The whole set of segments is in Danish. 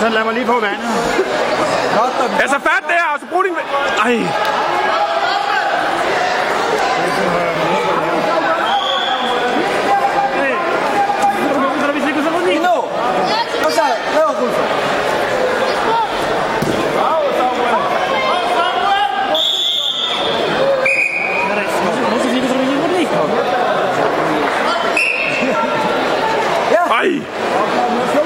Jamen, så lad mig lige få vandet. Altså fat der, og så brug din... Ej. Ej!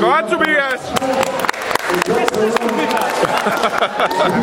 Godt, Tobias!